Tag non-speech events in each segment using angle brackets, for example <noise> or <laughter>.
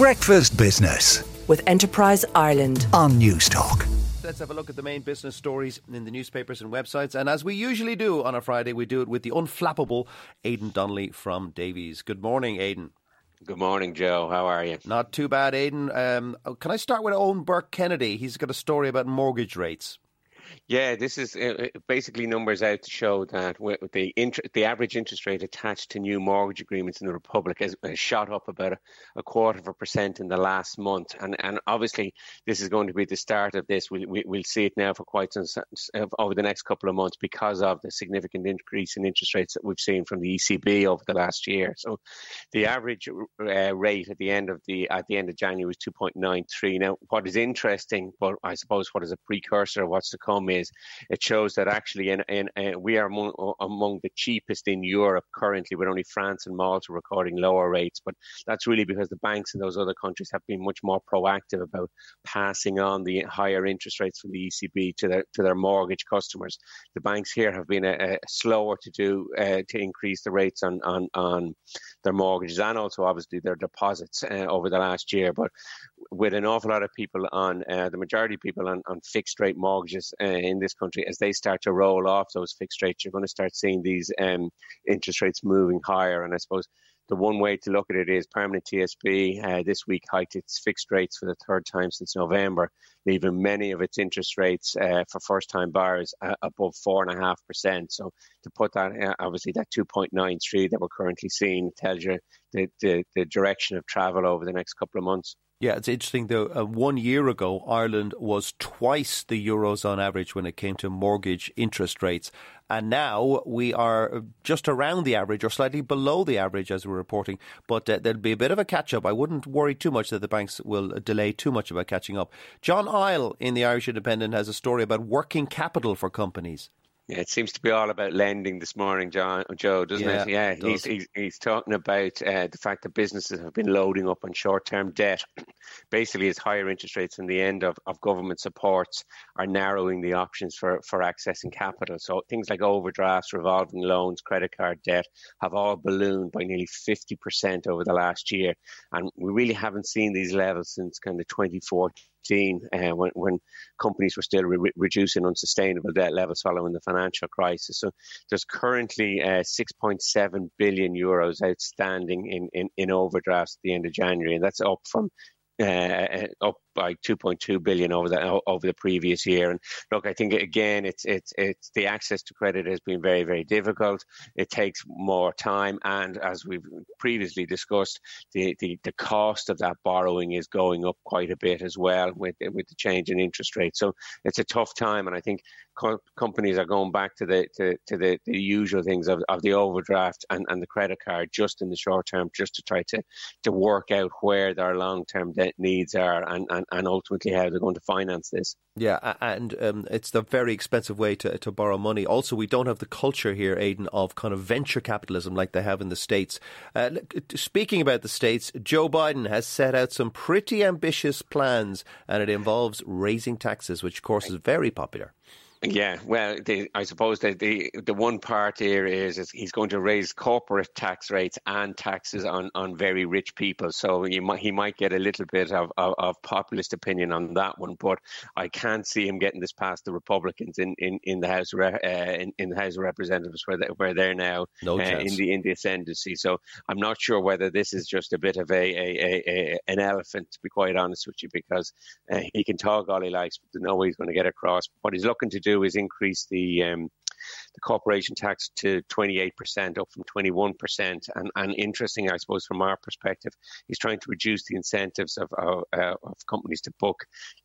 Breakfast Business with Enterprise Ireland on Newstalk. Let's have a look at the main business stories in the newspapers and websites. And as we usually do on a Friday, we do it with the unflappable Aidan Donnelly from Davy's. Good morning, Aidan. Good morning, Joe. How are you? Not too bad, Aidan. Um, can I start with Eoin Burke Kennedy? He's got a story about mortgage rates. Yeah, this is basically numbers out to show that the inter- the average interest rate attached to new mortgage agreements in the Republic has, shot up about a, a, quarter of a percent in the last month, and and obviously this is going to be the start of this. We'll, we'll see it now for quite some over the next couple of months because of the significant increase in interest rates that we've seen from the ECB over the last year. So, the average uh, rate at the end of the at the end of January was 2.93. Now, what is interesting, but I suppose what is a precursor of what's to come is it shows that actually in, in, in, we are among, among the cheapest in Europe currently, with only France and Malta recording lower rates. But that's really because the banks in those other countries have been much more proactive about passing on the higher interest rates from the ECB to their to their mortgage customers. The banks here have been a, a slower to do uh, to increase the rates on, on on their mortgages and also obviously their deposits uh, over the last year. But with an awful lot of people on uh, the majority of people on, on fixed rate mortgages uh, in this country, as they start to roll off those fixed rates, you're going to start seeing these um, interest rates moving higher. And I suppose the one way to look at it is permanent TSB uh, this week hiked its fixed rates for the third time since November, leaving many of its interest rates uh, for first time buyers uh, above 4.5%. So, to put that, uh, obviously, that 2.93 that we're currently seeing tells you the, the, the direction of travel over the next couple of months. Yeah, it's interesting though. Uh, one year ago, Ireland was twice the eurozone average when it came to mortgage interest rates, and now we are just around the average or slightly below the average as we're reporting. But uh, there'll be a bit of a catch up. I wouldn't worry too much that the banks will delay too much about catching up. John Isle in the Irish Independent has a story about working capital for companies. Yeah, it seems to be all about lending this morning, John, Joe, doesn't yeah, it? Yeah, it he's, he's, he's talking about uh, the fact that businesses have been loading up on short-term debt. <clears throat> Basically, as higher interest rates and the end of, of government supports are narrowing the options for, for accessing capital. So things like overdrafts, revolving loans, credit card debt have all ballooned by nearly 50% over the last year. And we really haven't seen these levels since kind of 2014 uh, when, when companies were still re- reducing unsustainable debt levels following the financial crisis. So there's currently uh, 6.7 billion euros outstanding in, in, in overdrafts at the end of January, and that's up from uh, up by 2.2 billion over the over the previous year. And look, I think again, it's it's it's the access to credit has been very very difficult. It takes more time, and as we've previously discussed, the the, the cost of that borrowing is going up quite a bit as well with with the change in interest rates. So it's a tough time, and I think co- companies are going back to the to, to the, the usual things of, of the overdraft and, and the credit card just in the short term, just to try to to work out where their long term debt needs are and, and, and ultimately how they're going to finance this. Yeah, and um, it's the very expensive way to, to borrow money. Also, we don't have the culture here, Aidan, of kind of venture capitalism like they have in the States. Uh, speaking about the States, Joe Biden has set out some pretty ambitious plans, and it involves raising taxes, which, of course, is very popular. Yeah, well, the, I suppose that the the one part here is, is he's going to raise corporate tax rates and taxes on, on very rich people. So he might he might get a little bit of, of, of, populist opinion on that one, but I can't see him getting this past the Republicans in, in, in the House uh, in, in, the House of Representatives where they, where they're now no uh, in the in the ascendancy. So I'm not sure whether this is just a bit of a, a, a, a an elephant, to be quite honest with you, because uh, he can talk all he likes, but no way he's going to get across. What he's looking to do do is increase the um, the corporation tax to 28%, up from 21%. And, and interesting, I suppose, from our perspective, he's trying to reduce the incentives of, of, uh, of companies to book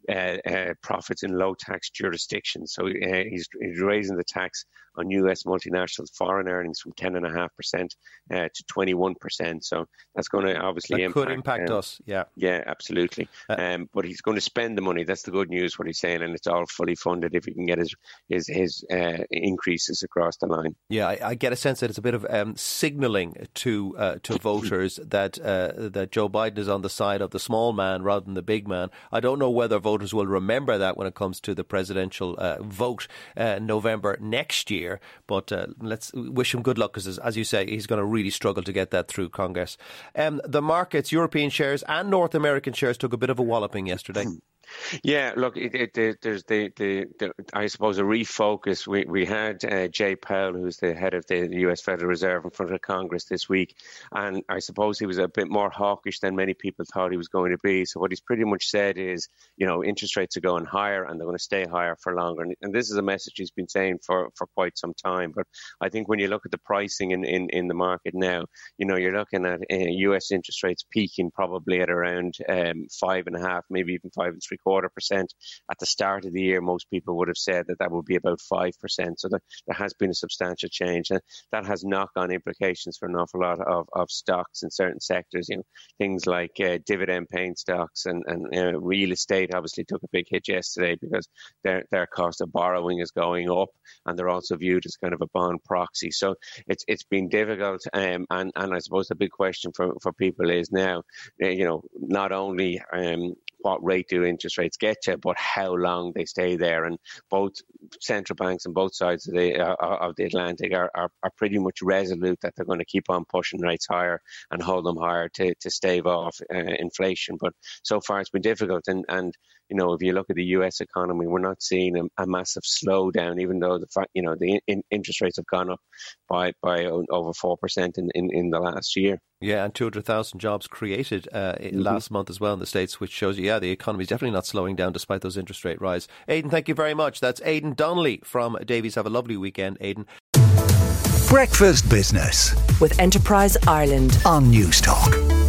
uh, uh, profits in low tax jurisdictions. So uh, he's, he's, raising the tax on US multinationals' foreign earnings from 10.5% uh, to 21%. So that's going to obviously that impact, could impact um, us. Yeah. Yeah, absolutely. Uh, um, but he's going to spend the money. That's the good news, what he's saying. And it's all fully funded if he can get his, his, his increase increases across the line. Yeah, I, I get a sense that it's a bit of um, signalling to uh, to voters <laughs> that uh, that Joe Biden is on the side of the small man rather than the big man. I don't know whether voters will remember that when it comes to the presidential uh, vote uh, November next year. But uh, let's wish him good luck because, as you say, he's going to really struggle to get that through Congress. Um, the markets, European shares and North American shares took a bit of a walloping yesterday. <clears throat> Yeah, look, it, it, it, there's the, the, the, I suppose, a refocus. We we had uh, Jay Powell, who's the head of the U.S. Federal Reserve, in front of Congress this week, and I suppose he was a bit more hawkish than many people thought he was going to be. So what he's pretty much said is, you know, interest rates are going higher and they're going to stay higher for longer. And, and this is a message he's been saying for, for quite some time. But I think when you look at the pricing in, in, in the market now, you know, you're looking at uh, U.S. interest rates peaking probably at around um, five and a half, maybe even five and three quarter percent. At the start of the year, most people would have said that that would be about five percent. So there, there has been a substantial change, and that has knock-on implications for an awful lot of, of stocks in certain sectors. You know, things like uh, dividend-paying stocks and and real estate obviously took a big hit yesterday because their their cost of borrowing is going up, and they're also viewed as kind of a bond proxy. So it's it's been difficult, um, and and I suppose the big question for for people is now, uh, you know, not only um, what rate do interest rates get to, but how long they stay there. And both central banks on both sides of the uh, of the Atlantic are, are, are pretty much resolute that they're going to keep on pushing rates higher and hold them higher to, to stave off uh, inflation. But so far it's been difficult, and and you know, if you look at the U.S. economy, we're not seeing a, a massive slowdown, even though the fact, you know, the in, interest rates have gone up by by over four percent in, in, in the last year. Yeah, and 200,000 jobs created uh, mm-hmm. last month as well in the States, which shows you, yeah, the economy is definitely not slowing down despite those interest rate rise. Aidan, thank you very much. That's Aidan Donnelly from Davy's. Have a lovely weekend, Aidan. Breakfast Business with Enterprise Ireland on Newstalk.